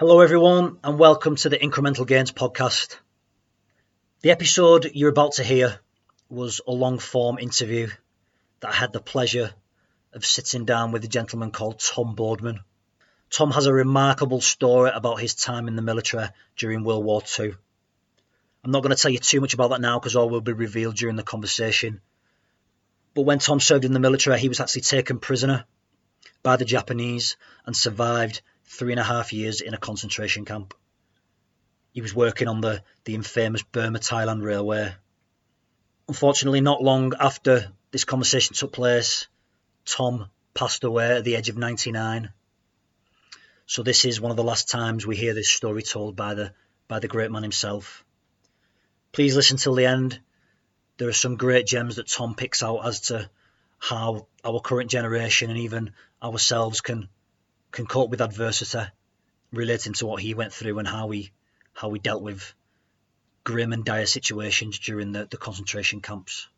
Hello, everyone, and welcome to the Incremental Gains podcast. The episode you're about to hear was a long form interview that I had the pleasure of sitting down with a gentleman called Tom Boardman. Tom has a remarkable story about his time in the military during World War II. I'm not going to tell you too much about that now because all will be revealed during the conversation. But when Tom served in the military, he was actually taken prisoner by the Japanese and survived three and a half years in a concentration camp. He was working on the, the infamous Burma Thailand Railway. Unfortunately, not long after this conversation took place, Tom passed away at the age of 99. So this is one of the last times we hear this story told by the by the great man himself. Please listen till the end. There are some great gems that Tom picks out as to how our current generation and even ourselves can can cope with adversity, relating to what he went through and how we how we dealt with grim and dire situations during the, the concentration camps.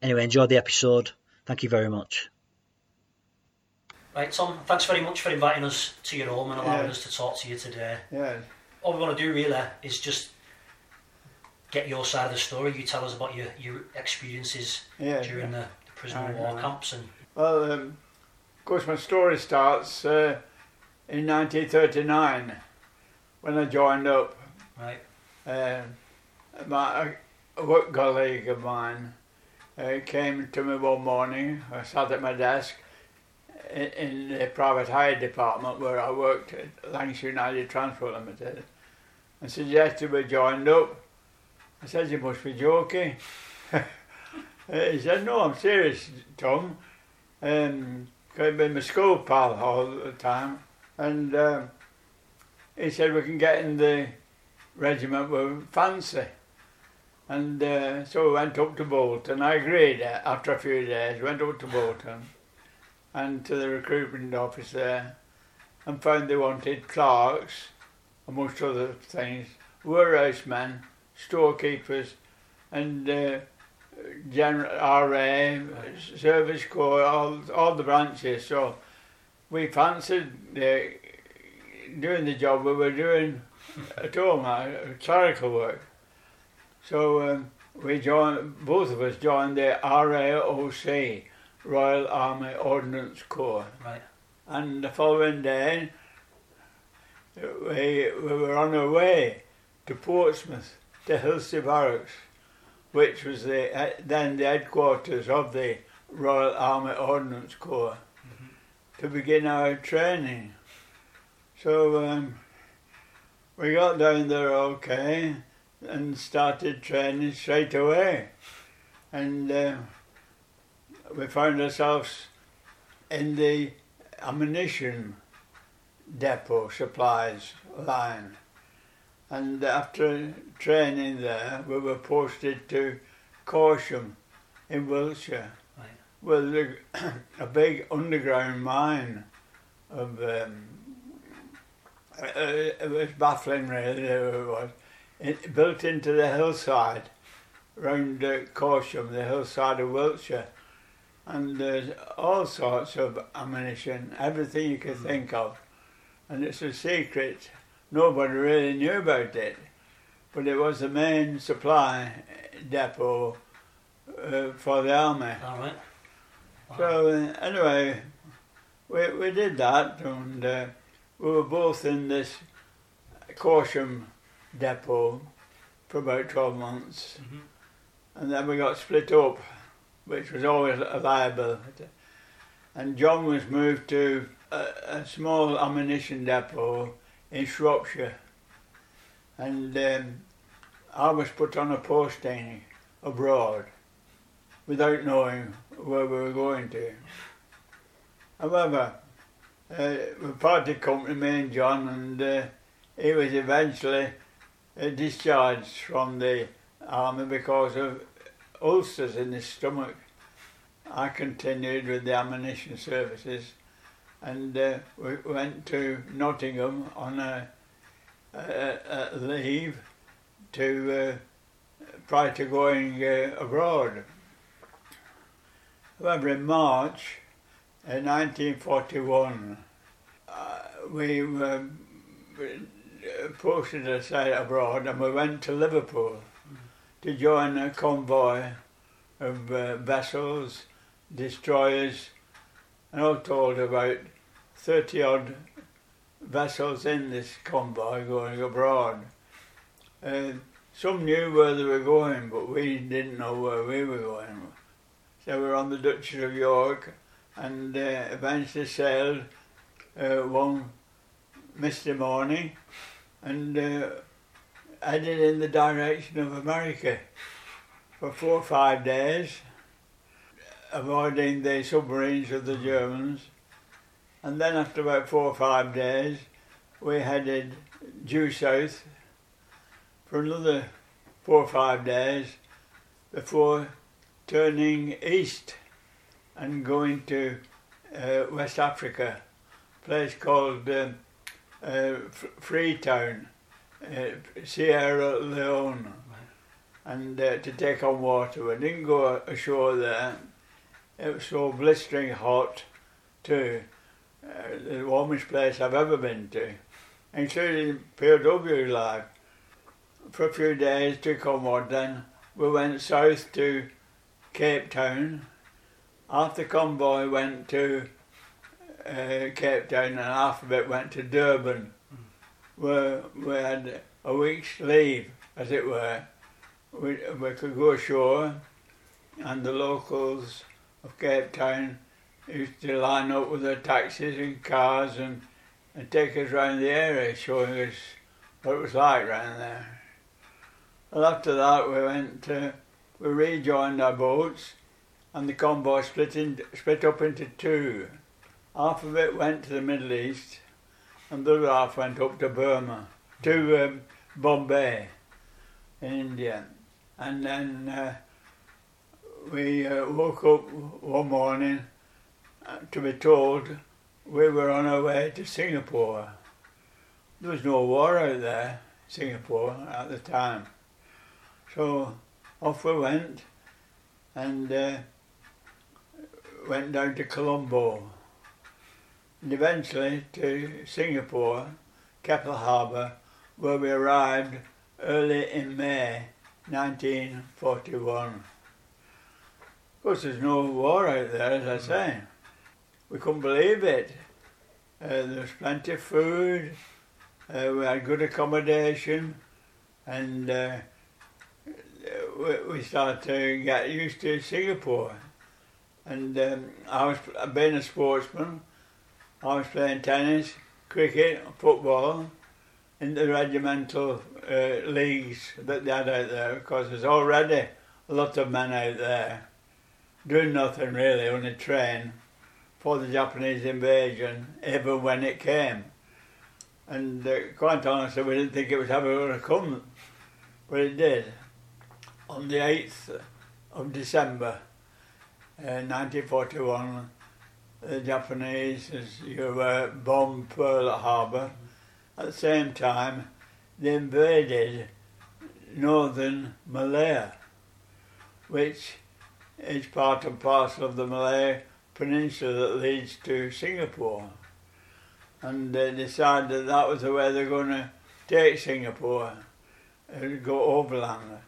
Anyway, enjoy the episode. Thank you very much. Right, Tom, thanks very much for inviting us to your home and allowing yeah. us to talk to you today. Yeah. All we want to do really is just get your side of the story. You tell us about your, your experiences yeah, during yeah. the, the prisoner of war camps and. Well, um, of course, my story starts uh, in 1939 when I joined up. Right. Uh, my a work colleague of mine uh, came to me one morning. I sat at my desk in, in the private hire department where I worked at Lancashire United Transport Limited and suggested we joined up. I said, You must be joking. he said, No, I'm serious, Tom. Um, I've been my school pal all the time. And um, he said, We can get in the regiment with fancy. And uh, so we went up to Bolton. I agreed uh, after a few days, went up to Bolton and to the recruitment office there and found they wanted clerks, amongst other things, warehouse men, storekeepers, and uh, general RA, service corps, all, all the branches. So we fancied uh, doing the job we were doing at home, uh, clerical work. So um, we joined, both of us joined the RAOC, Royal Army Ordnance Corps. Right. And the following day, we, we were on our way to Portsmouth, to Hilsea Barracks, which was the, uh, then the headquarters of the Royal Army Ordnance Corps, mm-hmm. to begin our training. So um, we got down there okay and started training straight away. And uh, we found ourselves in the ammunition depot supplies line. And after training there, we were posted to Corsham in Wiltshire, right. with a, a, big underground mine of. Um, it was baffling, really. It was it, built into the hillside round uh, Corsham, the hillside of Wiltshire and there's all sorts of ammunition, everything you could mm. think of. And it's a secret. Nobody really knew about it. But it was the main supply depot uh, for the army. All right. Wow. So, uh, anyway, we, we did that, and uh, we were both in this Corsham depot for about 12 months. Mm-hmm. And then we got split up which was always a liability. And John was moved to a, a small ammunition depot in Shropshire. And um, I was put on a posting abroad without knowing where we were going to. However, uh, we parted company, me and John, and uh, he was eventually uh, discharged from the army because of ulcers in his stomach. I continued with the ammunition services and uh, we went to Nottingham on a, a, a leave to uh, prior to going uh, abroad. However, in March 1941, uh, we were posted aside abroad and we went to Liverpool to join a convoy of uh, vessels, destroyers, and all told about 30 odd vessels in this convoy going abroad. Some knew where they were going, but we didn't know where we were going. So we were on the Duchess of York and uh, eventually sailed uh, one misty morning and uh, headed in the direction of America for four or five days, avoiding the submarines of the Germans. And then after about four or five days, we headed due south for another four or five days before turning east and going to uh, West Africa, a place called uh, uh, Freetown, uh, Sierra Leone, and uh, to take on water. We didn't go ashore there. It was so blistering hot, too. Uh, the warmest place I've ever been to, including POW life. For a few days, took on. Then we went south to Cape Town. After convoy went to uh, Cape Town and half of it went to Durban, where we had a week's leave, as it were. We, we could go ashore, and the locals of Cape Town used to line up with their taxis and cars and, and take us around the area, showing us what it was like around there. Well, after that, we went to, we rejoined our boats, and the convoy split, in, split up into two. Half of it went to the Middle East, and the other half went up to Burma, to um, Bombay, in India. And then uh, we uh, woke up one morning uh, to be told we were on our way to Singapore. There was no war out there, Singapore, at the time. So off we went and uh, went down to Colombo and eventually to Singapore, Keppel Harbour, where we arrived early in May 1941. Of course, there's no war out there, as I say. We couldn't believe it. Uh, there was plenty of food, uh, we had good accommodation, and uh, we, we started to get used to Singapore. And um, I was being a sportsman, I was playing tennis, cricket, football in the regimental uh, leagues that they had out there because there's already a lot of men out there doing nothing really, on the train for the Japanese invasion, even when it came. And uh, quite honestly, we didn't think it was ever going to come, but it did. On the 8th of December uh, 1941, the Japanese, as you were, bombed Pearl Harbor. At the same time, they invaded northern Malaya, which is part and parcel of the Malay peninsula that leads to Singapore. And they decided that that was the way they're going to take Singapore, and go overland.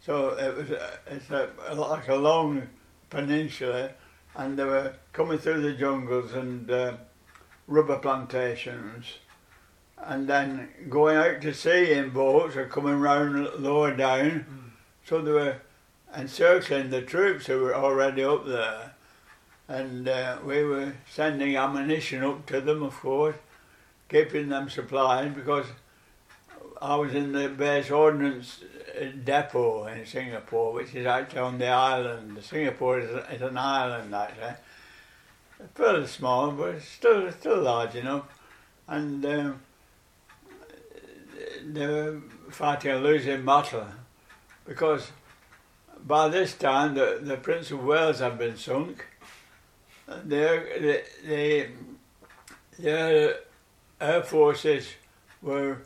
So it was a, it's a, like a long peninsula and they were coming through the jungles and uh, rubber plantations and then going out to sea in boats or coming round lower down. Mm. So they were encircling the troops who were already up there. And uh, we were sending ammunition up to them, of course, keeping them supplied because I was in the base ordnance depot in Singapore, which is actually on the island. Singapore is, is an island actually, fairly small, but still still large enough. And um, they were fighting a losing battle because by this time the, the Prince of Wales had been sunk. Their, the, their air forces were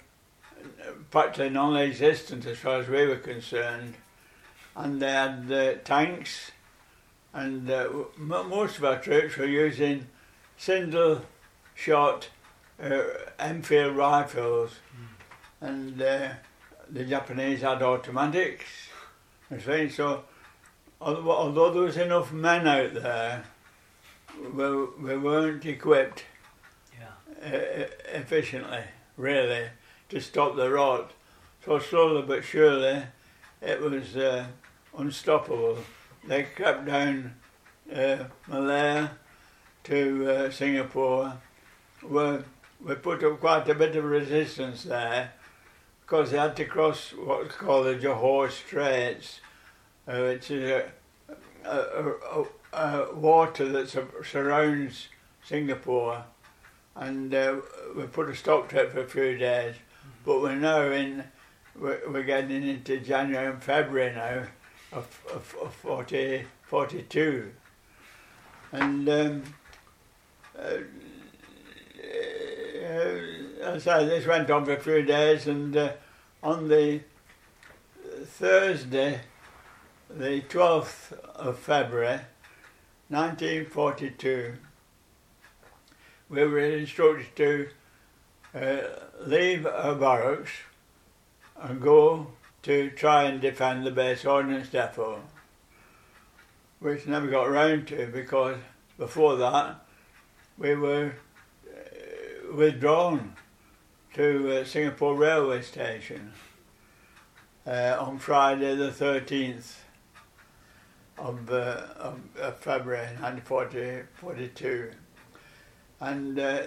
practically non-existent as far as we were concerned. And they had uh, tanks, and uh, most of our troops were using single shot uh, Enfield rifles, and uh, the Japanese had automatics. You see, so although, there was enough men out there, we, we weren't equipped Yeah. efficiently, really, to stop the rot. So slowly but surely, it was uh, unstoppable. They crept down uh, Malaya to uh, Singapore. We, we put up quite a bit of resistance there because they had to cross what's called the Johor Straits, uh, which is a, a, a, a, water that sur- surrounds Singapore and uh, we put a stop to it for a few days. But we're now in, we're, we're getting into January and February now of, of, of 40, 42. And um, uh, uh, say, this went on for a few days, and uh, on the Thursday, the 12th of February, 1942, we were instructed to uh, leave our barracks and go to try and defend the base ordnance depot, which never got round to because before that we were uh, withdrawn to uh, Singapore railway station uh, on Friday the 13th of, uh, of, of February 1942 and uh,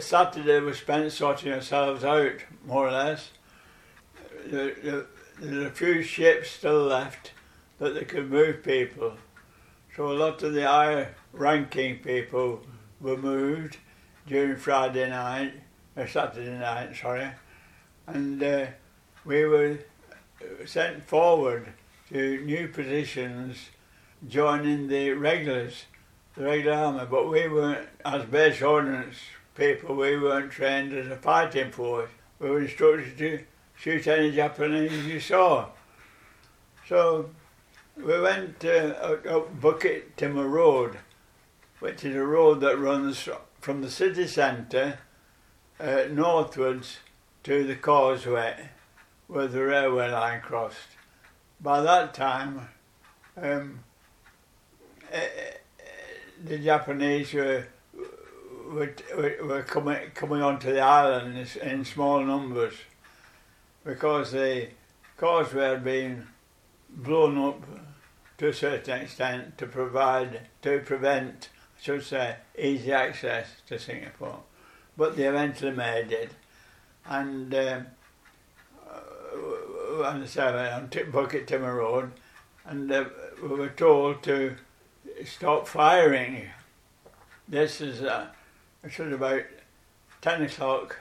Saturday was spent sorting ourselves out, more or less. There, there, there are a few ships still left that they could move people. So a lot of the higher ranking people were moved during Friday night, or Saturday night, sorry, and uh, we were sent forward to new positions joining the regulars the regular army, but we weren't, as base ordnance people, we weren't trained as a fighting force. We were instructed to shoot any Japanese you saw. So we went uh, up, Bukit Timah Road, which is a road that runs from the city centre uh, northwards to the causeway where the railway line crossed. By that time, um, eh, the Japanese were were, were coming coming onto the island in small numbers because the causeway had been blown up to a certain extent to provide to prevent, I should say, easy access to Singapore. But they eventually made it, and um, uh, on the on Bukit Timah Road, and uh, we were told to stop firing. This is uh, it was about 10 o'clock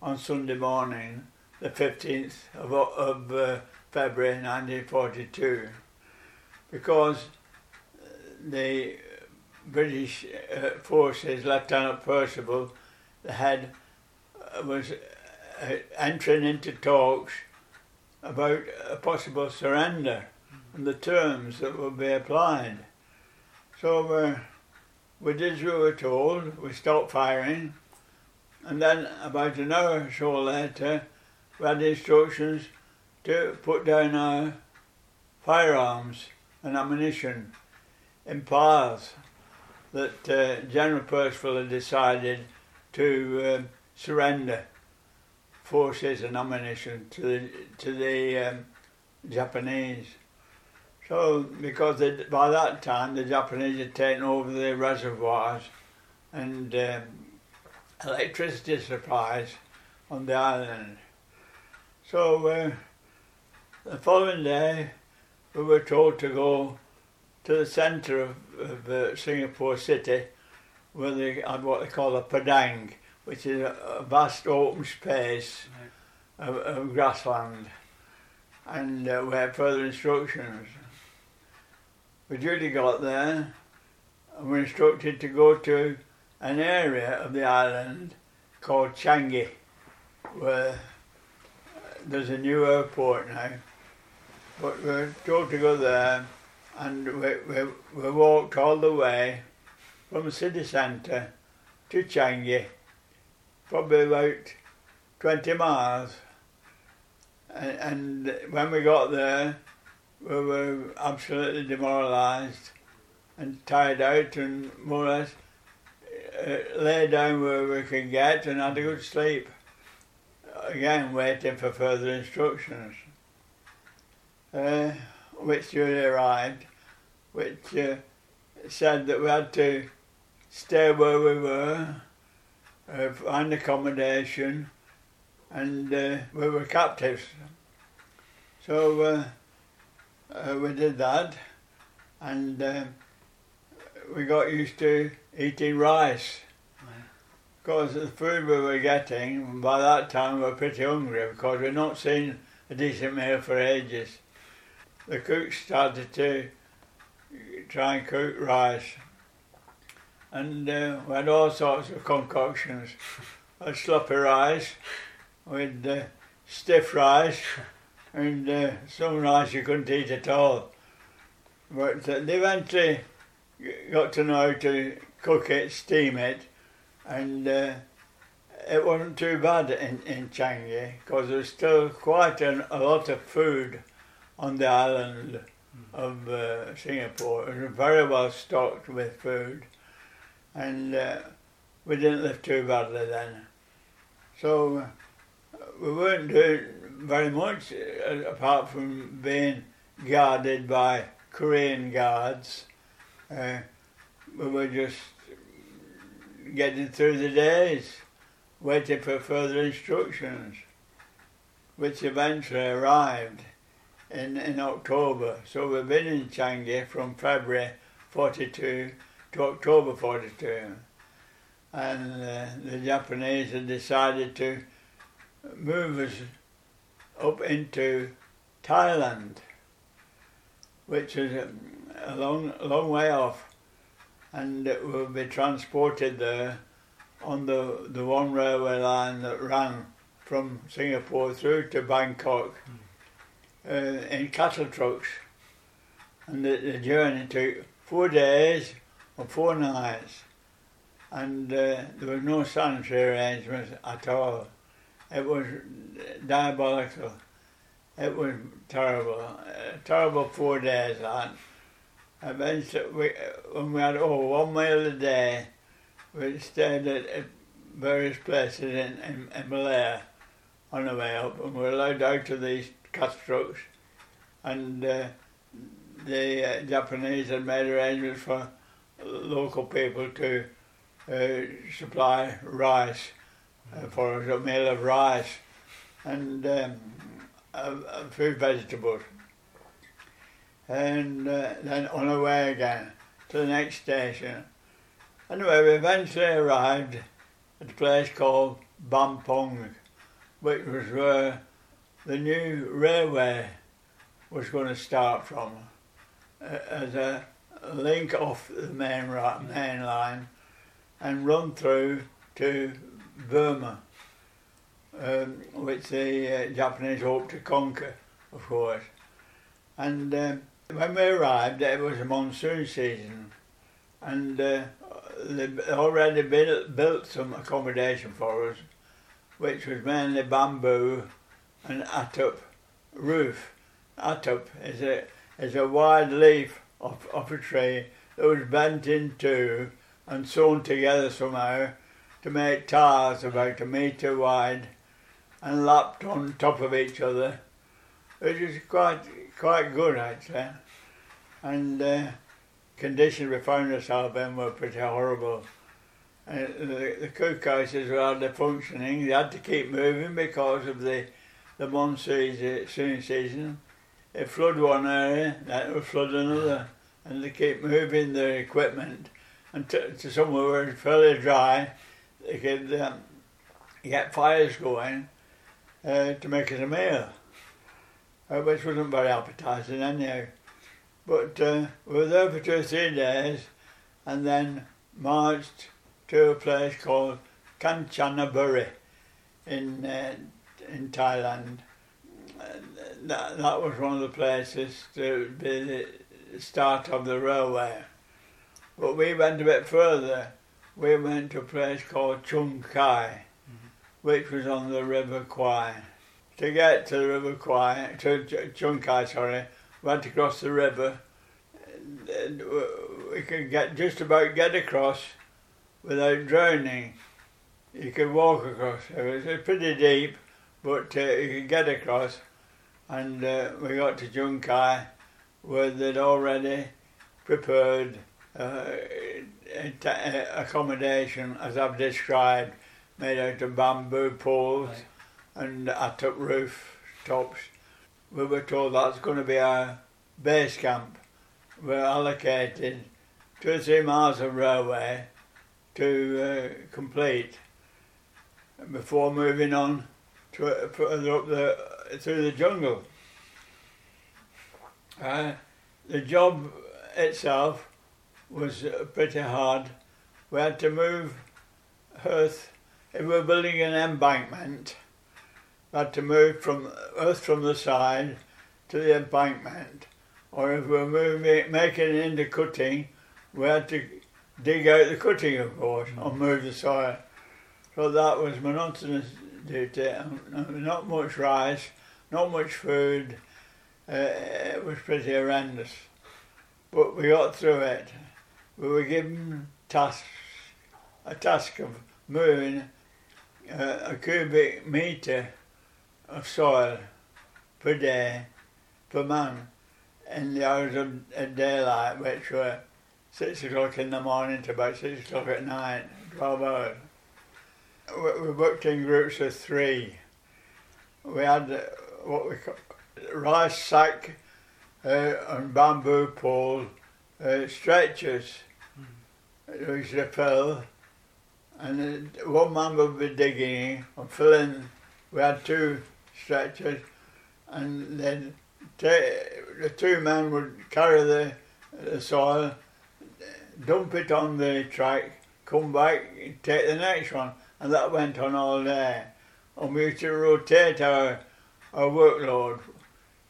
on Sunday morning, the 15th of, of uh, February 1942, because the British uh, forces, Lieutenant Percival, head, uh, was uh, entering into talks about a possible surrender and the terms that would be applied. So we did as we were told, we stopped firing, and then about an hour or so later, we had instructions to put down our firearms and ammunition in piles that uh, General Percival had decided to uh, surrender forces and ammunition to the, to the um, Japanese. So, because they, by that time the Japanese had taken over the reservoirs and um, electricity supplies on the island. So, uh, the following day we were told to go to the centre of, of uh, Singapore City where they had what they call a padang, which is a, a vast open space right. of, of, grassland. And uh, we had further instructions. We duly got there and we were instructed to go to an area of the island called Changi, where there's a new airport now. But we were told to go there and we, we, we walked all the way from city centre to Changi probably about 20 miles. And, and when we got there, we were absolutely demoralised and tired out and more or less uh, lay down where we could get and had a good sleep. Again, waiting for further instructions. Uh, which duly arrived, which uh, said that we had to stay where we were, uh, find accommodation, and uh, we were captives. So uh, uh, we did that, and uh, we got used to eating rice. Because the food we were getting, by that time we were pretty hungry because we'd not seen a decent meal for ages. The cook started to try and cook rice. And uh, we had all sorts of concoctions. A sloppy rice, with uh, stiff rice, and uh, some rice you couldn't eat at all. But uh, they eventually got to know how to cook it, steam it, and uh, it wasn't too bad in, in Changi because there was still quite an, a lot of food on the island of uh, Singapore. It was very well stocked with food, and uh, we didn't live too badly then. So we weren't doing very much uh, apart from being guarded by Korean guards. Uh, we were just getting through the days, waiting for further instructions, which eventually arrived in, in October. So we've been in Changi from February 42 to October 42. And uh, the Japanese had decided to move us up into Thailand, which is a, long, long way off. And we'll be transported there on the, the one railway line that ran from Singapore through to Bangkok uh, in cattle trucks. And the, the journey took four days or four nights. And uh, there was no sanitary arrangements at all. It was diabolical. It was terrible. Uh, terrible four days. And eventually, we, when we had over one meal a day, we stayed at, various places in, in, in Malaya on the way up, and we were allowed out of these cattle and uh, the uh, Japanese had made arrangements for local people to uh, supply rice uh, for a meal of rice and um, a, a few vegetables. And uh, then on our way again to the next station. Anyway, we eventually arrived at a place called Bampong, which was where the new railway was going to start from uh, as a link off the main, main line and run through to Burma, um, which the uh, Japanese hoped to conquer, of course. And uh, when we arrived, it was a monsoon season, and uh, they'd already built, built some accommodation for us, which was mainly bamboo and atap roof. Atap is a is a wide leaf of, of a tree that was bent in two and sewn together somehow to make tiles about a metre wide and lapped on top of each other, which is quite quite good actually. And uh, conditions we found ourselves in were pretty horrible. Uh, the, the cookhouses were hardly functioning. They had to keep moving because of the the monsoon season, it flood one area, that would flood another, and they keep moving their equipment and to, somewhere where it's fairly dry, they could um, get fires going uh, to make it a meal, uh, which wasn't very appetising anyhow. But uh, we were there for two or three days and then marched to a place called Kanchanaburi in uh, in Thailand. That, that was one of the places to be the start of the railway. But we went a bit further. We went to a place called Chung Kai, mm-hmm. which was on the River Kwai. To get to the River Kwai, to Chung Kai, sorry, we had to cross the river. We could get just about get across without drowning. You could walk across. It was pretty deep, but uh, you could get across. And uh, we got to Chung Kai, where they'd already prepared uh, accommodation, as I've described, made out of bamboo poles right. and atap roof tops. We were told that's going to be our base camp. We're allocated two or three miles of railway to uh, complete before moving on to further up the through the jungle. Uh, the job itself was pretty hard. We had to move earth. If we were building an embankment, we had to move from earth from the side to the embankment. Or if we were moving, making it into cutting, we had to dig out the cutting, of course, and move the soil. So that was monotonous duty. Not much rice, not much food. Uh, it was pretty horrendous. But we got through it. We were given tasks, a task of moving uh, a cubic metre of soil per day, per man, in the hours of, of daylight, which were six o'clock in the morning to about six o'clock at night, 12 hours. We, worked in groups of three. We had uh, what we call rice sack uh, and bamboo pole uh, stretchers mm. which they fill and one man would be digging and filling we had two stretchers and then the two men would carry the, the soil dump it on the track come back take the next one and that went on all day and we used to rotate our our workload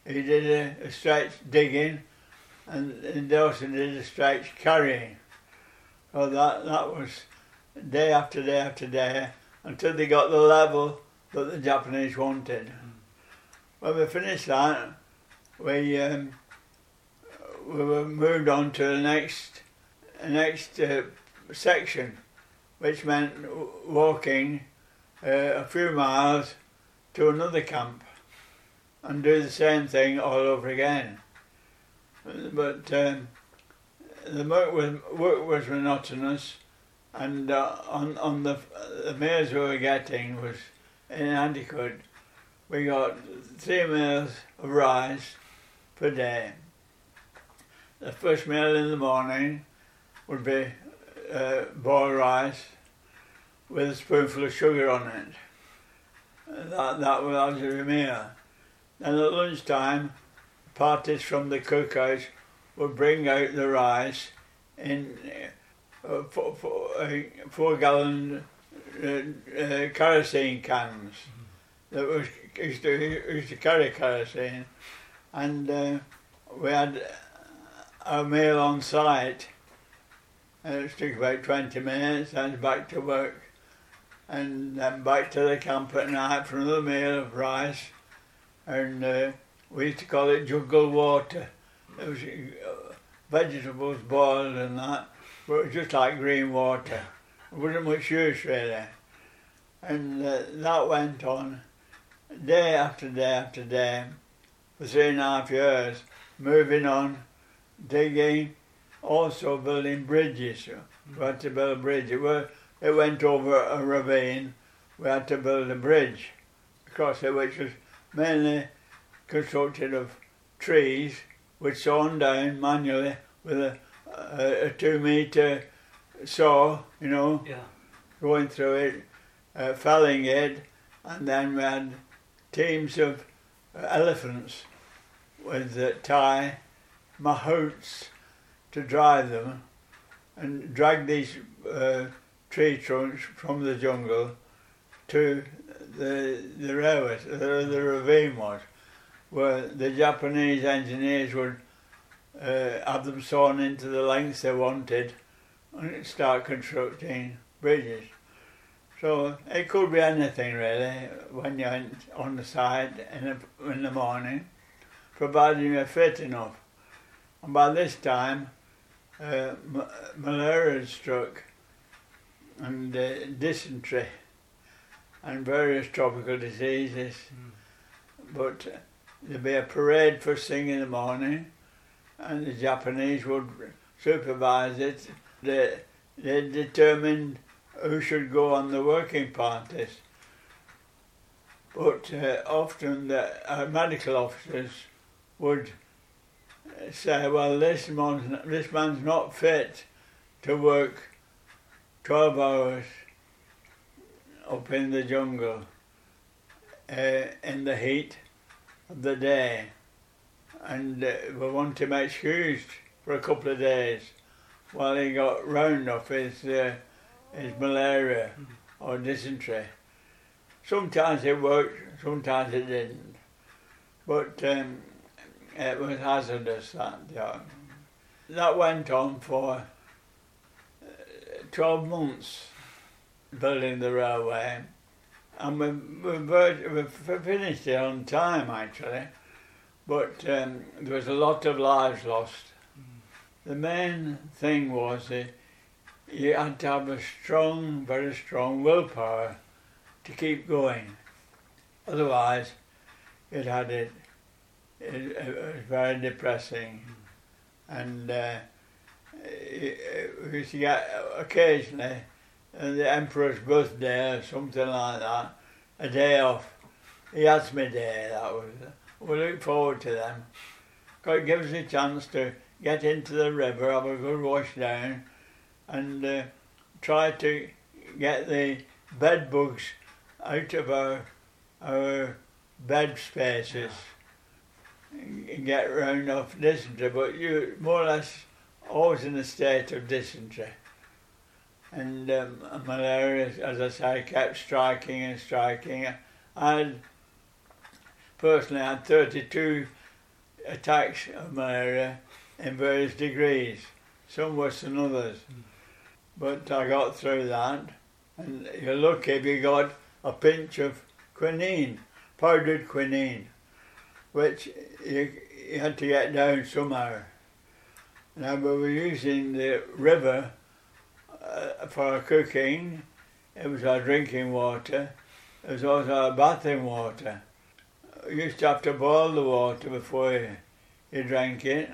he did a, a stretch digging, and, and Dawson did a stretch carrying. So that, that was day after day after day until they got the level that the Japanese wanted. When we finished that, we um, we were moved on to the next next uh, section, which meant walking uh, a few miles to another camp and do the same thing all over again. But um, the work was, work was monotonous, and uh, on on the the meals we were getting was inadequate. We got three meals of rice per day. The first meal in the morning would be uh, boiled rice with a spoonful of sugar on it. That that was our meal. And at lunchtime, parties from the cookhouse would bring out the rice in uh, four, four, uh, four gallon uh, uh, kerosene cans that was used to, used to carry kerosene, and uh, we had a meal on site. And it took about 20 minutes, and back to work, and then back to the camp at night for another meal of rice and uh, we used to call it jungle water. It was uh, vegetables boiled and that, but it was just like green water. It wasn't much use really. And uh, that went on day after day after day for three and a half years, moving on, digging, also building bridges. We had to build a bridge. It, was, it went over a ravine. We had to build a bridge across it, which was mainly constructed of trees which sawn down manually with a, a, a two metre saw, you know, yeah. going through it, uh, felling it, and then we had teams of elephants with uh, Thai mahouts to drive them and drag these uh, tree trunks from the jungle to the the railway, the, the ravine was, where the Japanese engineers would uh, have them sawn into the lengths they wanted and start constructing bridges. So it could be anything really when you're on the side in the, in the morning, providing you're fit enough. And by this time, uh, malaria had struck and uh, dysentery and various tropical diseases. Mm. But uh, there'd be a parade first thing in the morning and the Japanese would supervise it. They, they determined who should go on the working parties. But uh, often the uh, medical officers would say, well, this man's, this man's not fit to work 12 hours up in the jungle uh, in the heat of the day and uh, we want him excused for a couple of days while he got round off his, uh, his malaria or dysentery. Sometimes it worked, sometimes it didn't. But um, it was hazardous that job. That went on for uh, 12 months, building the railway. And we, we, we finished it on time actually, but um, there was a lot of lives lost. The main thing was that you had to have a strong, very strong willpower to keep going. Otherwise, it had it it, it was very depressing. And uh, occasionally uh, the emperor's birthday or something like that, a day off. He asked me day, that was. We look forward to them. It gives us a chance to get into the river, have a good wash down, and uh, try to get the bed bugs out of our, our bed spaces get round off dysentery, but you more or less always in a state of dysentery. And um, malaria, as I say, kept striking and striking. I had, personally had 32 attacks of malaria in various degrees, some worse than others. But I got through that, and you're lucky if you got a pinch of quinine, powdered quinine which you, you had to get down somehow. Now we were using the river uh, for our cooking. It was our drinking water. It was also our bathing water. You used to have to boil the water before you, you drank it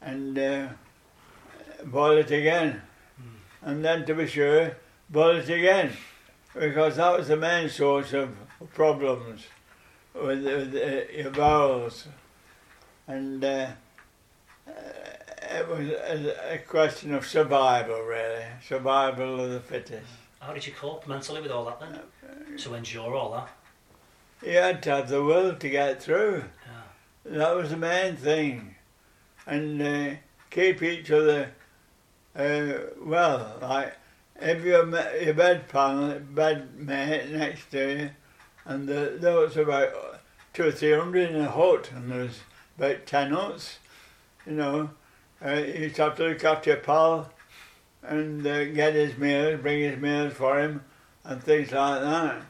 and uh, boil it again. Mm. And then to be sure, boil it again because that was the main source of problems with, with uh, your bowels. And uh, uh, it was a, a, question of survival, really, survival of the fittest. How did you cope mentally with all that then? To endure all that? You had to have the will to get through. Yeah. That was the main thing. And uh, keep each other uh, well, like if your, your bed panel, bed mate next to you, and the, there was about two or three hundred in a hut, and there was about ten huts, you know. Uh, you used to have to look after your pal and uh, get his meals, bring his meals for him, and things like that.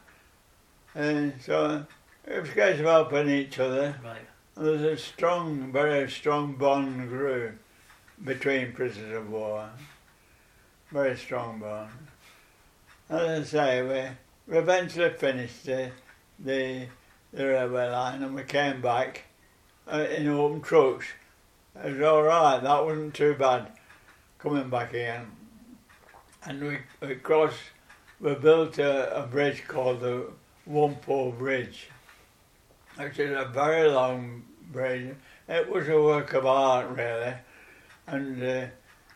And so it was a case of helping each other. Right. And there's a strong, very strong bond grew between prisoners of war. Very strong bond. As I say, we, we eventually finished the, the the railway line and we came back uh, in open trucks. It was all right. That wasn't too bad coming back again. And we, we crossed, we built a, a bridge called the Wampo Bridge, which is a very long bridge. It was a work of art, really. And uh,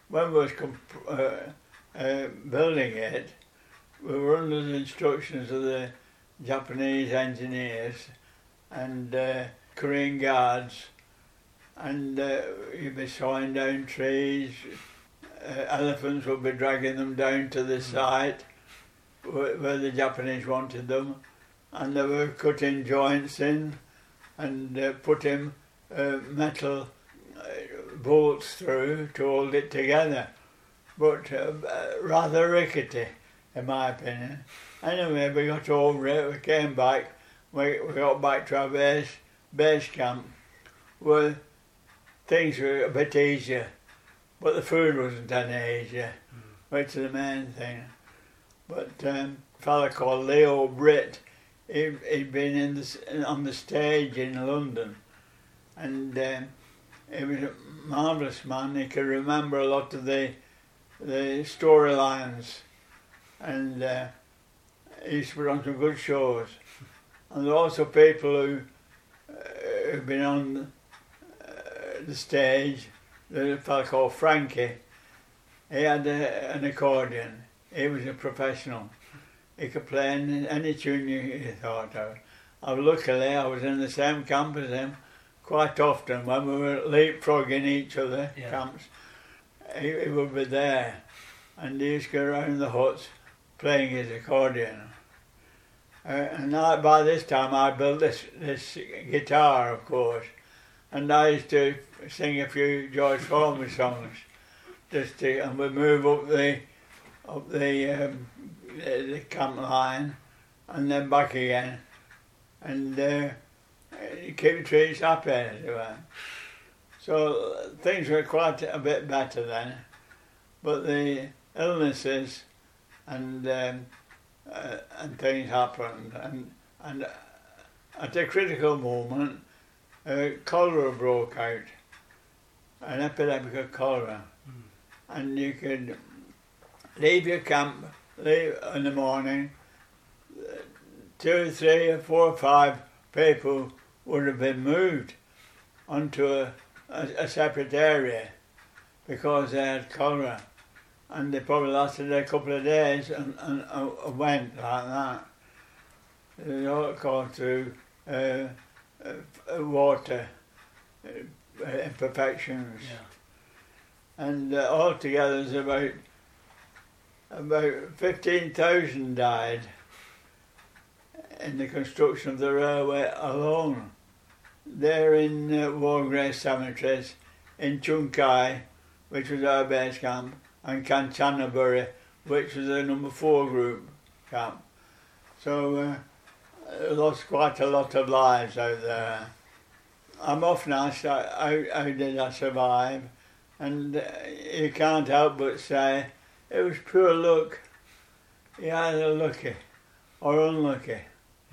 when we was comp- uh, uh, building it, we were under the instructions of the Japanese engineers and uh, Korean guards, and uh, you'd be sawing down trees. Uh, elephants would be dragging them down to the site where, where the Japanese wanted them, and they were cutting joints in and uh, putting uh, metal uh, bolts through to hold it together, but rather rickety in my opinion. Anyway, we got over it, we came back, we, we got back to our base, base camp, where things were a bit easier, but the food wasn't any easier, mm. which is the main thing. But um, a fella called Leo Britt, he, he'd been in the, on the stage in London, and um, he was a marvellous man. He could remember a lot of the the storylines, and uh, he used to put on some good shows. And also people who uh, who've been on uh, the stage. There's a fellow called Frankie. He had a, an accordion. He was a professional. He could play any, any tune you, thought of. Luckily, I was in the same camp as him quite often when we were leapfrogging each other yeah. camps. He, he, would be there, and he used to go around the huts playing his accordion. Uh, and by this time, I built this this guitar, of course, and I used to sing a few George Formby songs, just to, and we move up the up the um, the, the camp line and then back again. And uh, keep the trees happy anyway. So things were quite a bit better then. But the illnesses and um, uh, and things happened and and at a critical moment uh, cholera broke out an epidemic of cholera mm. and you could leave your camp leave in the morning, two, three, or four, or five people would have been moved onto a, a, a separate area because they had cholera. And they probably lasted a couple of days and, and uh, went like that. They all gone through uh, uh, water uh, imperfections. Yeah. And uh, altogether there's about about 15,000 died in the construction of the railway alone. There in uh, war grave cemeteries in Chung Kai, which was our base camp, and Kanchanaburi, which was the number four group camp. So uh, lost quite a lot of lives out there. I'm often asked how, how did I survive, and uh, you can't help but say it was pure luck. You're either lucky or unlucky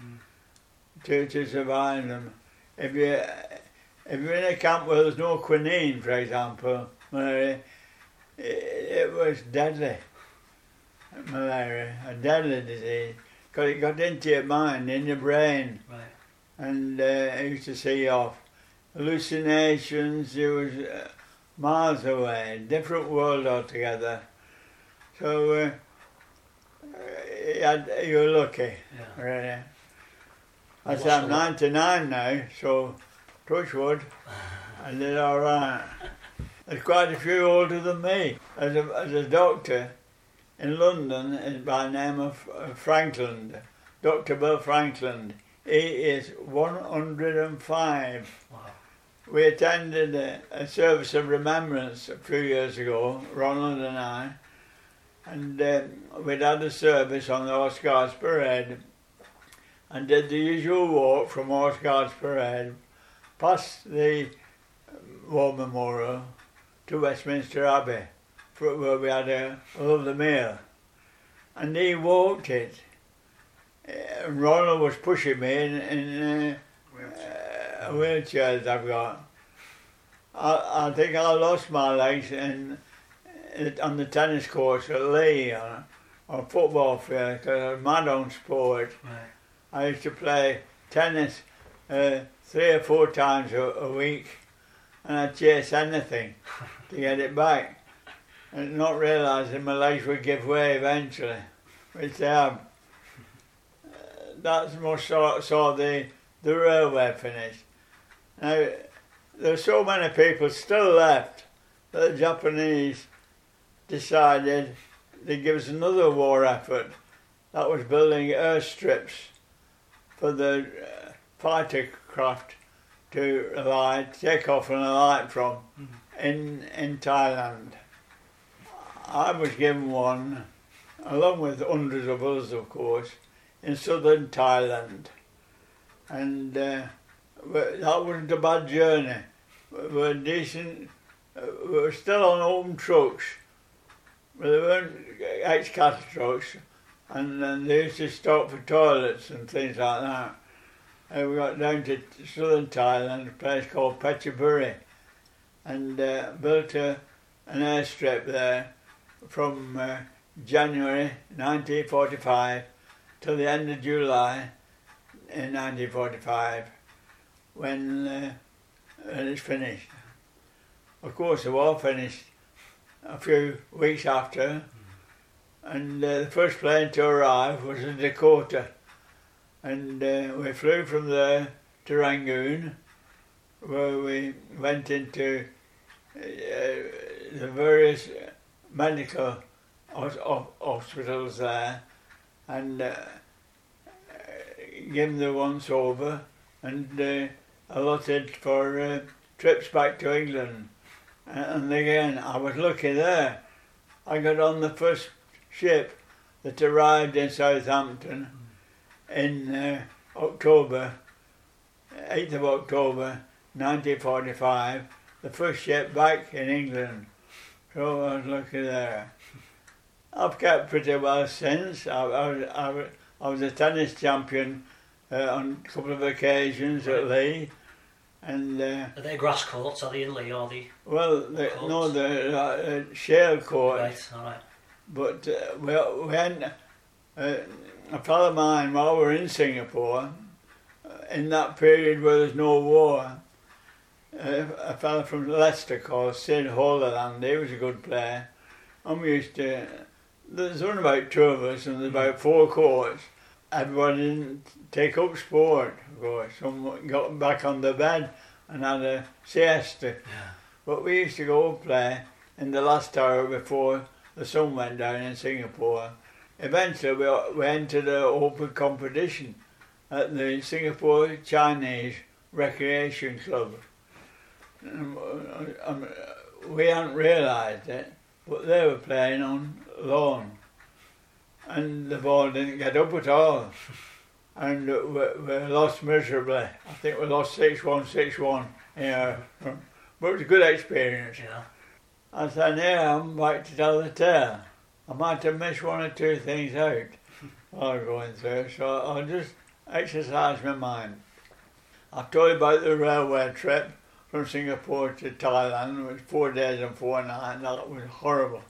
mm. to, to survive them. If you if you're in a camp where there's no quinine, for example, malaria, it, it was deadly. Malaria, a deadly disease, because it got into your mind, in your brain, right. and uh, it used to see off. Hallucinations, it was uh, miles away, different world altogether. So uh, yeah, you're lucky, yeah. really. I say I'm 99 now, so touch wood, I did all right. There's quite a few older than me. As a, as a doctor in London, is by the name of Frankland, Dr. Bill Frankland. He is 105. Wow. We attended a, a service of remembrance a few years ago, Ronald and I, and um, we'd had a service on the Horse Guards Parade and did the usual walk from Horse Guards Parade past the um, War Memorial to Westminster Abbey where we had a, lovely meal. And he walked it. And Ronald was pushing me in, in uh, wheelchair. uh, wheelchairs I've got. I, I think I lost my legs and on the tennis courts at Leigh on, on football field because I was mad on sport. Right. I used to play tennis uh, three or four times a, a week and I'd chase anything to get it back and not realising my legs would give way eventually, which they have. Uh, that's more saw, saw the, the railway finish. Now, there's so many people still left that the Japanese decided to give us another war effort. That was building airstrips for the uh, fighter craft to alight, take off and alight from mm-hmm. In in Thailand. I was given one along with hundreds of others, of course, in southern Thailand. And uh, that wasn't a bad journey. We were decent, we were still on open trucks, but they weren't ex-cattle trucks, and then they used to stop for toilets and things like that. And we got down to southern Thailand, a place called Phetchaburi, and uh, built a, an airstrip there from uh, January 1945 till the end of July in 1945 when, uh, it's finished. Of course, the war finished a few weeks after, and uh, the first plane to arrive was in Dakota, and uh, we flew from there to Rangoon, where we went into uh, the various medical hospitals there and uh, give the once over and uh, allotted for uh, trips back to England. And again, I was lucky there. I got on the first ship that arrived in Southampton in uh, October, 8th of October 1945, the first ship back in England. So I was lucky there. I've kept pretty well since. I, I, I, I was a tennis champion uh, on a couple of occasions at Leigh. And uh, are they grass courts? Are they in Leigh? Are they? Well, the, no, the uh, shale court. Right, all right. But uh, we we had uh, a fellow of mine while we were in Singapore, uh, in that period where there's no war. A fellow from Leicester called Sid Holderland. He was a good player, and we used to. There's only about two of us, and there's about four courts everyone didn't take up sport, of course. Some got back on the bed and had a siesta. Yeah. But we used to go play in the last hour before the sun went down in Singapore. Eventually, we, we entered an open competition at the Singapore Chinese Recreation Club. Um, um, we hadn't realised it, but they were playing on lawn and the ball didn't get up at all. And we, we lost miserably. I think we lost 6 1, 6 1. Yeah. But it was a good experience. Yeah. I said, yeah, I'm back to tell the tale. I might have missed one or two things out while going through, so I'll just exercise my mind. I've told you about the railway trip from Singapore to Thailand. It was four days and four nights. That was horrible.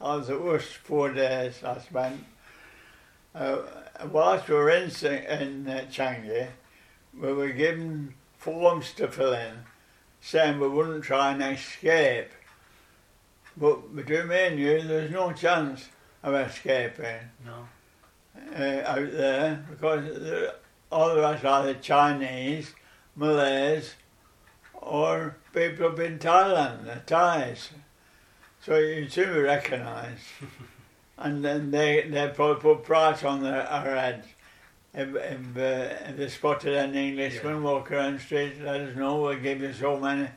That was the worst four days I spent uh, whilst we were in, in uh, Changi, we were given forms to fill in saying we wouldn't try and escape. But between me and you, there's no chance of escaping. No. Uh, out there because all the rest are the Chinese, Malays, or people up in Thailand, the Thais. So you soon be recognised. and then they they probably put price on their, our heads. If, if, uh, if they spotted an Englishman yeah. walking around the street, let us know, we'll give you so many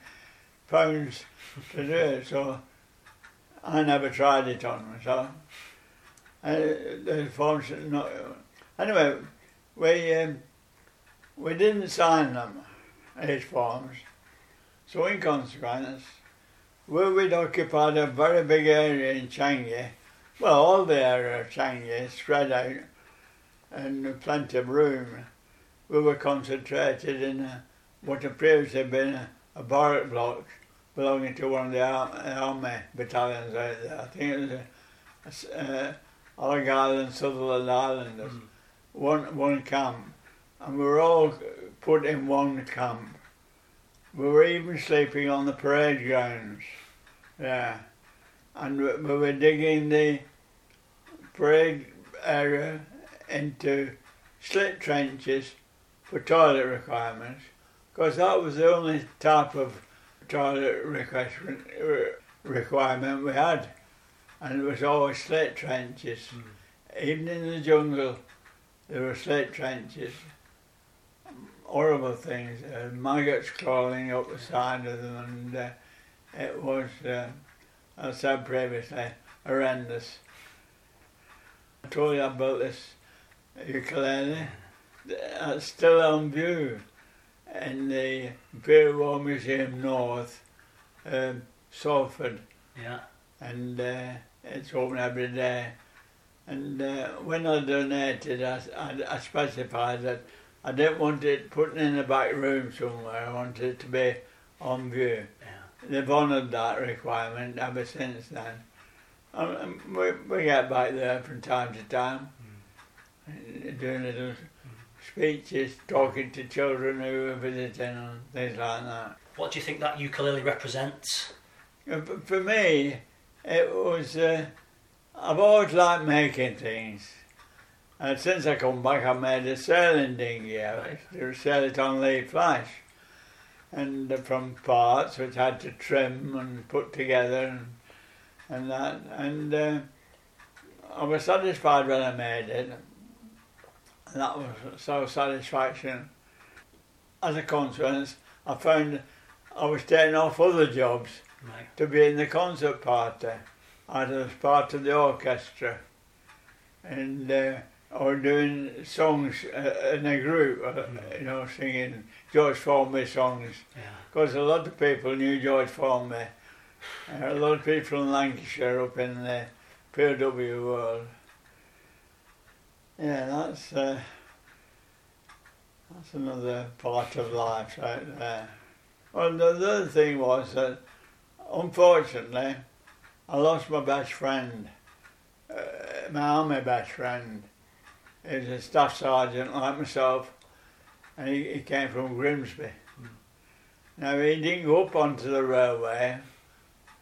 pounds to do it. So I never tried it on myself. The forms, anyway, we, um, we didn't sign them, these forms. So in consequence, where we'd occupied a very big area in Changi, well, all the area of Changi spread out and plenty of room. We were concentrated in a, what had previously been a, a barrack block belonging to one of the army battalions out there. I think it was a, Argyll and Sutherland Highlanders, mm. one, one camp. And we were all put in one camp. We were even sleeping on the parade grounds. Yeah. And we, we were digging the parade area into slit trenches for toilet requirements because that was the only type of toilet requirement we had and it was always slit trenches. Mm. Even in the jungle there were slit trenches. Horrible things, uh, maggots crawling up the side of them and uh, it was, uh, as I said previously, horrendous. I told you about this ukulele. That's still on view in the Imperial War Museum North, um, Salford, Yeah. and uh, it's open every day. And uh, when I donated, I, I, I specified that I didn't want it put in a back room somewhere. I wanted it to be on view. Yeah. They've honoured that requirement ever since then. And, and we, we get back there from time to time, uh, doing little speeches, talking to children who are visiting and things like that. What do you think that ukulele represents? Uh, For me, it was, uh, I've always liked making things. And since I come back, I made a sailing dinghy. I used to sail it on Leigh Flash. And from parts which I had to trim and put together and, and that. And uh, I was satisfied when I made it. And that was so satisfaction. As a consequence, I found I was taking off other jobs Right. to be in the concert party. I was part of the orchestra, and uh, Was doing songs uh, in a group, uh, you know, singing George Formby songs. Yeah. Because a lot of people knew George Formby. Uh, a lot of people in Lancashire up in the POW world. Yeah, that's uh, that's another part of life right there. Well, the, the other thing was that, unfortunately, I lost my best friend, uh, my army best friend. He was a staff sergeant like myself, and he, he came from Grimsby. Now, he didn't go up onto the railway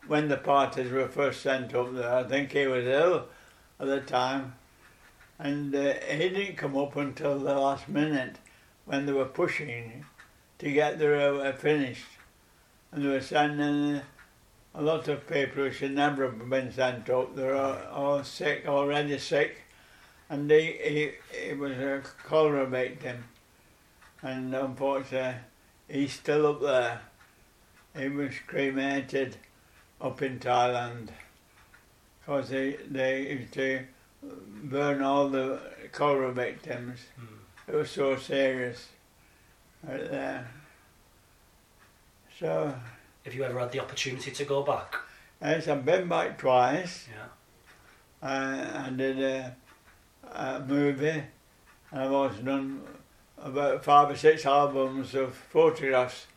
when the parties were first sent up there. I think he was ill at the time, and uh, he didn't come up until the last minute when they were pushing to get the railway finished. And they were sending a lot of people who should never have been sent up. They were all, all sick, already sick. And he, he, he was a cholera victim. And unfortunately, he's still up there. He was cremated up in Thailand because they, they used to burn all the cholera victims. Hmm. It was so serious right there. So, Have you ever had the opportunity to go back? yes, I've been back twice. Yeah. I, I did a, a movie and I've also done about five or six albums of photographs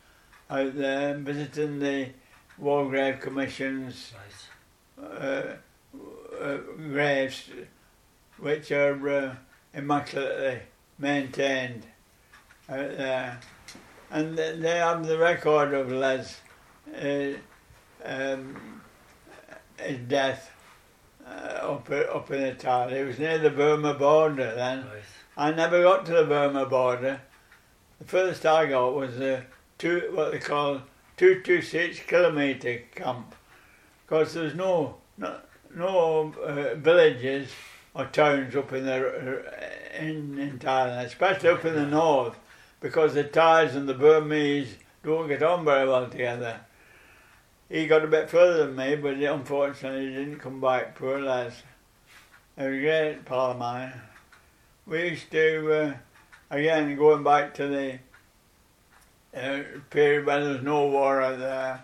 out there visiting the War Grave Commission's Right. uh, uh, graves which are uh, immaculately maintained out there. And they have the record of Les, uh, um, his death uh, up, up in the town. It was near the Burma border then. Right. I never got to the Burma border. The furthest I got was the two, what they call 226 kilometre camp. Because there's no, no, no uh, villages or towns up in the, in, in Thailand, especially up in the north, because the Thais and the Burmese don't get on very well together. He got a bit further than me, but unfortunately he didn't come back, poor Les. He was a great pal of mine we used to, uh, again, going back to the uh, period when there was no war out there,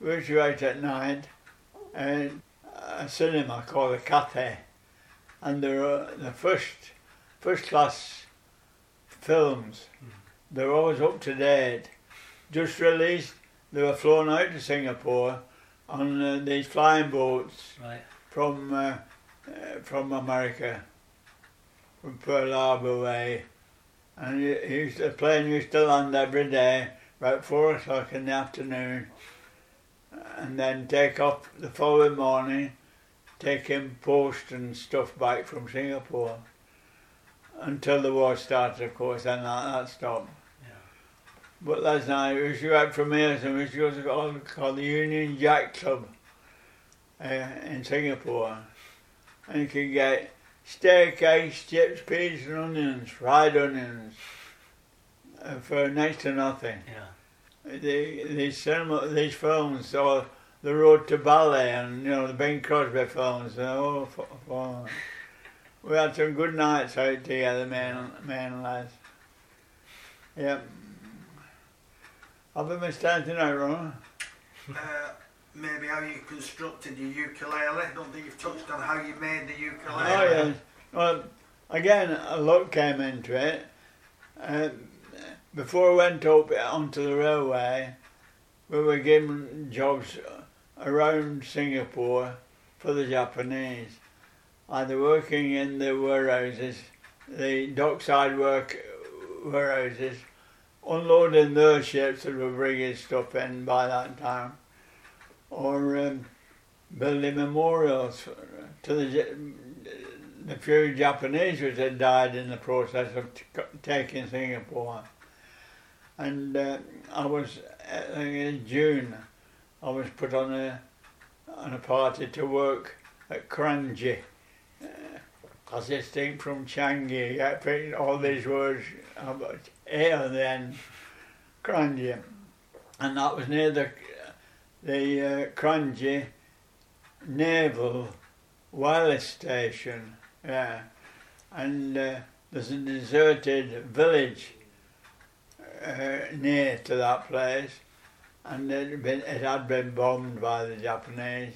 we used to go out at night and a cinema called the Cathay, and there were the first, first class films. They were always up to date. Just released, they were flown out to Singapore on uh, these flying boats Right. from uh, uh, from America, from Pearl Harbor way, and he, he used, the plane used to land every day about four o'clock in the afternoon, and then take off the following morning, taking post and stuff back from Singapore. Until the war started, of course, and that, that stopped. But last night we used to go out from here, and we used to go to called, the Union Jack Club uh, in Singapore. And you could get eggs, chips, peas and onions, fried onions, uh, for next to nothing. Yeah. The, these cinema, these films, or The Road to Bali, and you know the Bing Crosby films, they're all for, for we had some good nights out together, man, man lads. Yep. I've been standing out wrong. Uh, maybe how you constructed your ukulele. I don't think you've touched on how you made the ukulele. Oh yes. Well, again, a luck came into it. Um, before I went up onto the railway, we were given jobs around Singapore for the Japanese, either working in the warehouses, the dockside work warehouses, unloading their ships that were bringing stuff in by that time, or um, building memorials to the the few Japanese which had died in the process of t- taking Singapore. And uh, I was uh, in June, I was put on a on a party to work at Kranji. Uh, as distinct from Changi, I all these words about A on the end, Kranji. And that was near the, the uh, Kranji Naval Wireless Station, yeah. And uh, there's a deserted village uh, near to that place, and it had been, it had been bombed by the Japanese.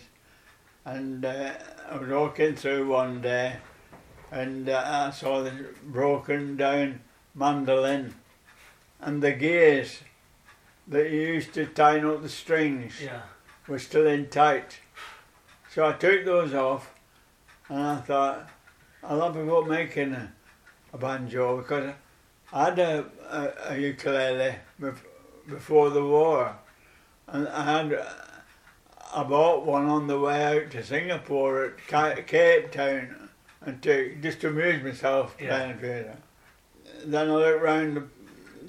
And uh, I was walking through one day, and uh, I saw this broken down mandolin, and the gears that you used to tighten up the strings Yeah. were still in tight. So I took those off, and I thought, I'll have a go making a, a banjo because I had a, a, a ukulele bef- before the war, and I had I bought one on the way out to Singapore at Cape Town, and to just to amuse myself Yeah. playing theatre. Then I looked round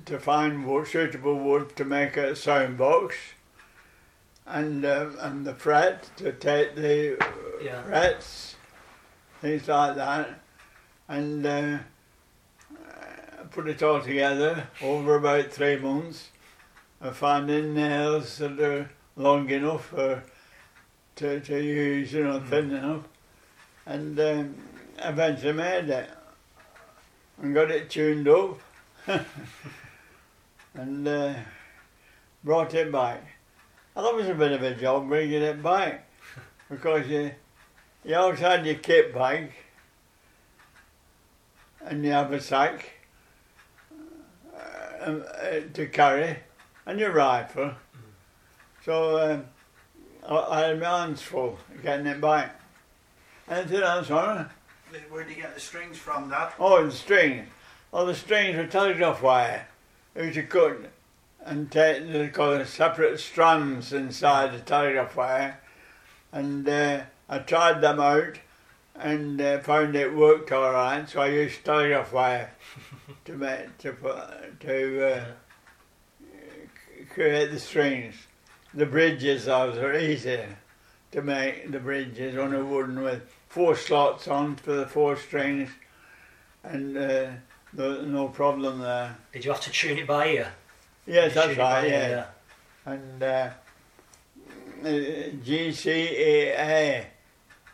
to find wood, suitable wood to make a sound box, and uh, and the fret to take the Yeah. frets, things like that, and uh, put it all together over about three months, of finding nails that are long enough for to, to use, you know, thin enough, and um, eventually made it and got it tuned up and uh, brought it back. And that was a bit of a job bringing it back because you, you always had your kit bag and you have a sack uh, um, uh, to carry and your rifle. So um, I, I had my hands full getting it back. Anything else on it? Where do you get the strings from, Dad? Oh, the strings. Well, the strings were telegraph wire. Which you cut and take, call it separate strands inside the telegraph wire. And uh, I tried them out and uh, found it worked all right. So I used telegraph wire to make to put, to uh, create the strings. The bridges those are easy to make the bridges on a wooden with four slots on for the four strings and uh, no, problem there. Did you have to tune it by ear? Yes, that's tune it by right, ear? yeah. And uh, uh, GCAA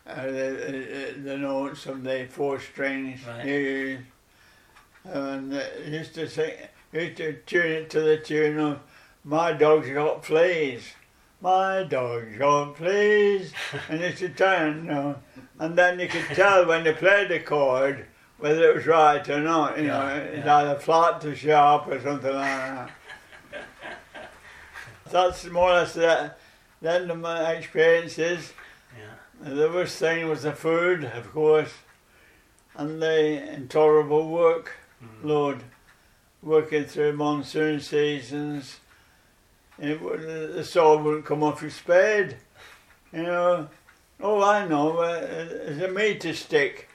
are the, the, the notes of the four strings Right. you. And uh, used to sing, used to tune it to the tune of My Dog's Got Fleas. My dog's got fleas. and used to turn, you know. And then you could tell when they played the chord whether it was right or not. You know, Yeah, it's yeah. either flat to sharp or something like that. That's more or less the, the end of my experiences. Yeah. The worst thing was the food, of course, and the intolerable work Mm. load, working through monsoon seasons. It would, the saw wouldn't come off your spade, you know. Oh, I know, uh, it's a meter stick.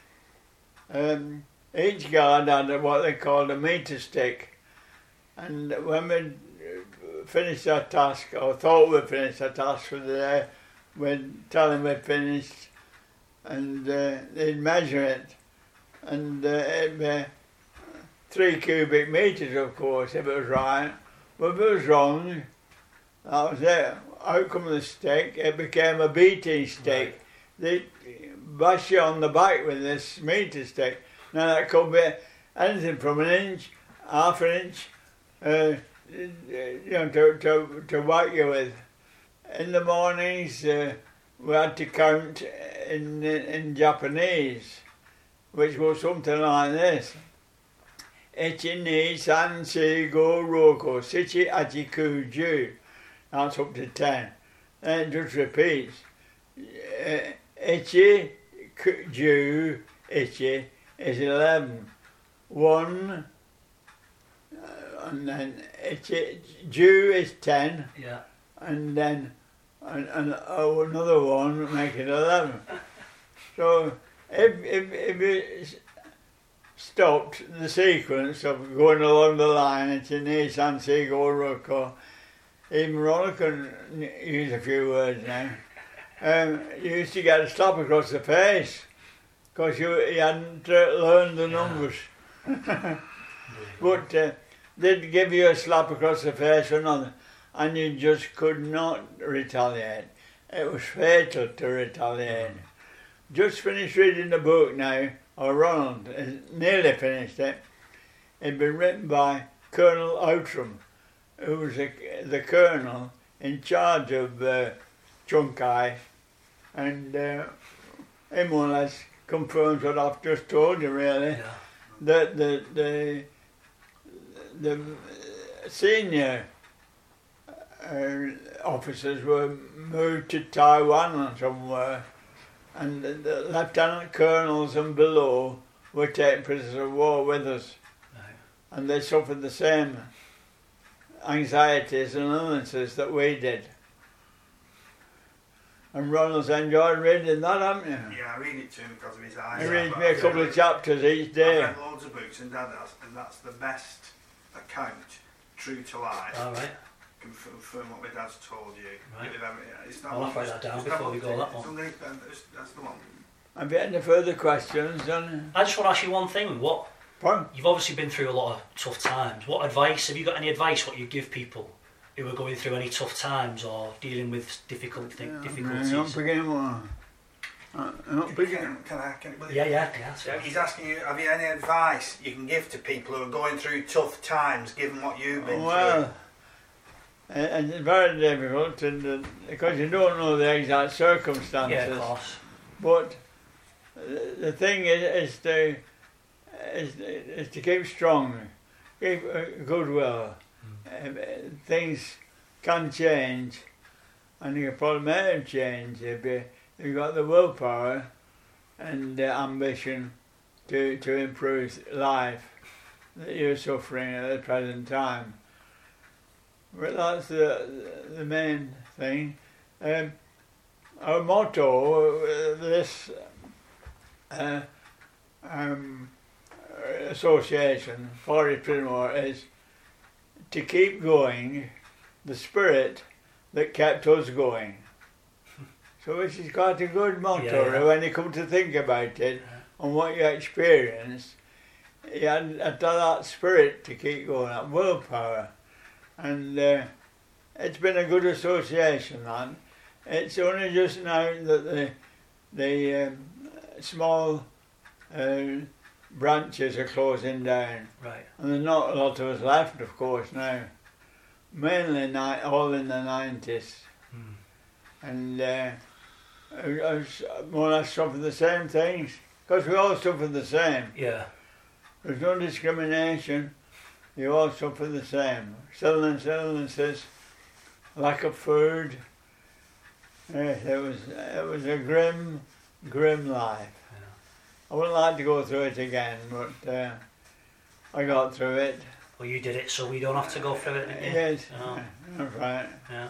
Um, each guard had what they called a meter stick, and when we finished our task, or thought we'd finished our task for the day, we'd tell them we'd finished, and uh, they'd measure it, and uh, it'd be three cubic meters, of course, if it was right. But if it was wrong, that was it. Out come the stick, it became a beating stick. They bash you on the back with this meter stick. Now that could be anything from an inch, half an inch, uh, you know, to, to, to whack you with. In the mornings, uh, we had to count in, in Japanese, which was something like this. Ichi, ni, san, si, go, roku, sichi, achi, ku, ju. That's up to ten. Then it just repeats. Uh, Ichi, ju, ichi is eleven. One, uh, and then ichi, ju is ten, Yeah. and then and, and oh, another one make it eleven. So if if if it stopped the sequence of going along the line into ni san si go roku, even Ronald can use a few words now. Um, you used to get a slap across the face because you, you hadn't uh, learned the numbers. but uh, they'd give you a slap across the face or nothing, and you just could not retaliate. It was fatal to retaliate. Just finished reading the book now, or Ronald has nearly finished it. It'd been written by Colonel Owtram, who was the, the colonel in charge of uh, Chung Kai, and uh, or less confirms what I've just told you, really Yeah. the the the the senior uh, officers were moved to Taiwan or somewhere, and the, the lieutenant colonels and below were taken prisoners of war with us, Right. and they suffered the same anxieties and illnesses that we did. And Ronald's enjoyed reading that, haven't you? Yeah, I read it to him because of his eyes. He reads me a couple read- of chapters each day. I've day. read loads of books and Dad has, and that's the best account, true to life. All right. Confirm what my dad's told you. Right. I'm- It's not I'll write that down it's not before we one- go that one. only- um, that's- That's the one. Have you any further questions, John? I just want to ask you one thing. What Pardon? you've obviously been through a lot of tough times. What advice have you got? Any advice what you give people who are going through any tough times or dealing with difficult thi- I'm not difficulties? beginning one. I'm not beginning. Can, can I? Can, will Yeah, yeah, yeah. that's Yeah, fine. He's asking you, have you any advice you can give to people who are going through tough times, given what you've been through? Well, it- it's very difficult and, uh, because you don't know the exact circumstances. Yeah, of course. But the the thing is, is to is, is to keep strong, keep uh, goodwill. Things can change, and you can probably them change if you you've got the willpower and the ambition to to improve life that you're suffering at the present time. But that's the the main thing. Um, our motto, uh, this uh, um, association, Forest Primore, is to keep going the spirit that kept us going. So this is quite a good motto Yeah, yeah. when you come to think about it and what you experience. You had, had that spirit to keep going, that willpower. And uh, it's been a good association, that. It's only just now that the the um, small uh, branches are closing down, Right. and there's not a lot of us left, of course, now. Mainly ni- all in the nineties, Hmm. and uh, I, I was more or less suffered the same things because we all suffer the same. Yeah. There's no discrimination. You all suffer the same. Illness, illnesses, lack of food. Yes, it was it was a grim, grim life. I wouldn't like to go through it again, but uh, I got through it. Well, you did it, so we don't have to go through it again. Yes, Oh. that's right. Yeah.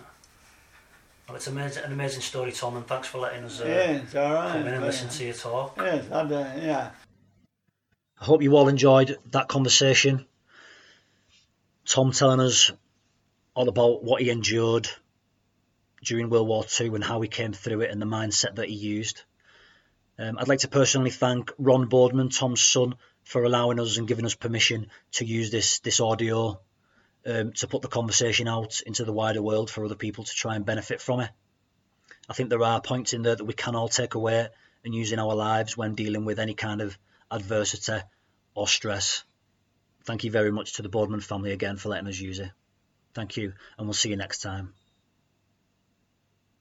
Well, it's amazing, an amazing story, Tom, and thanks for letting us uh, yes, all right. come in and listen to you talk. Yes, I'd, uh, yeah. I hope you all enjoyed that conversation. Tom telling us all about what he endured during World War II and how he came through it and the mindset that he used. Um, I'd like to personally thank Ron Boardman, Tom's son, for allowing us and giving us permission to use this this audio um, to put the conversation out into the wider world for other people to try and benefit from it. I think there are points in there that we can all take away and use in our lives when dealing with any kind of adversity or stress. Thank you very much to the Boardman family again for letting us use it. Thank you, and we'll see you next time.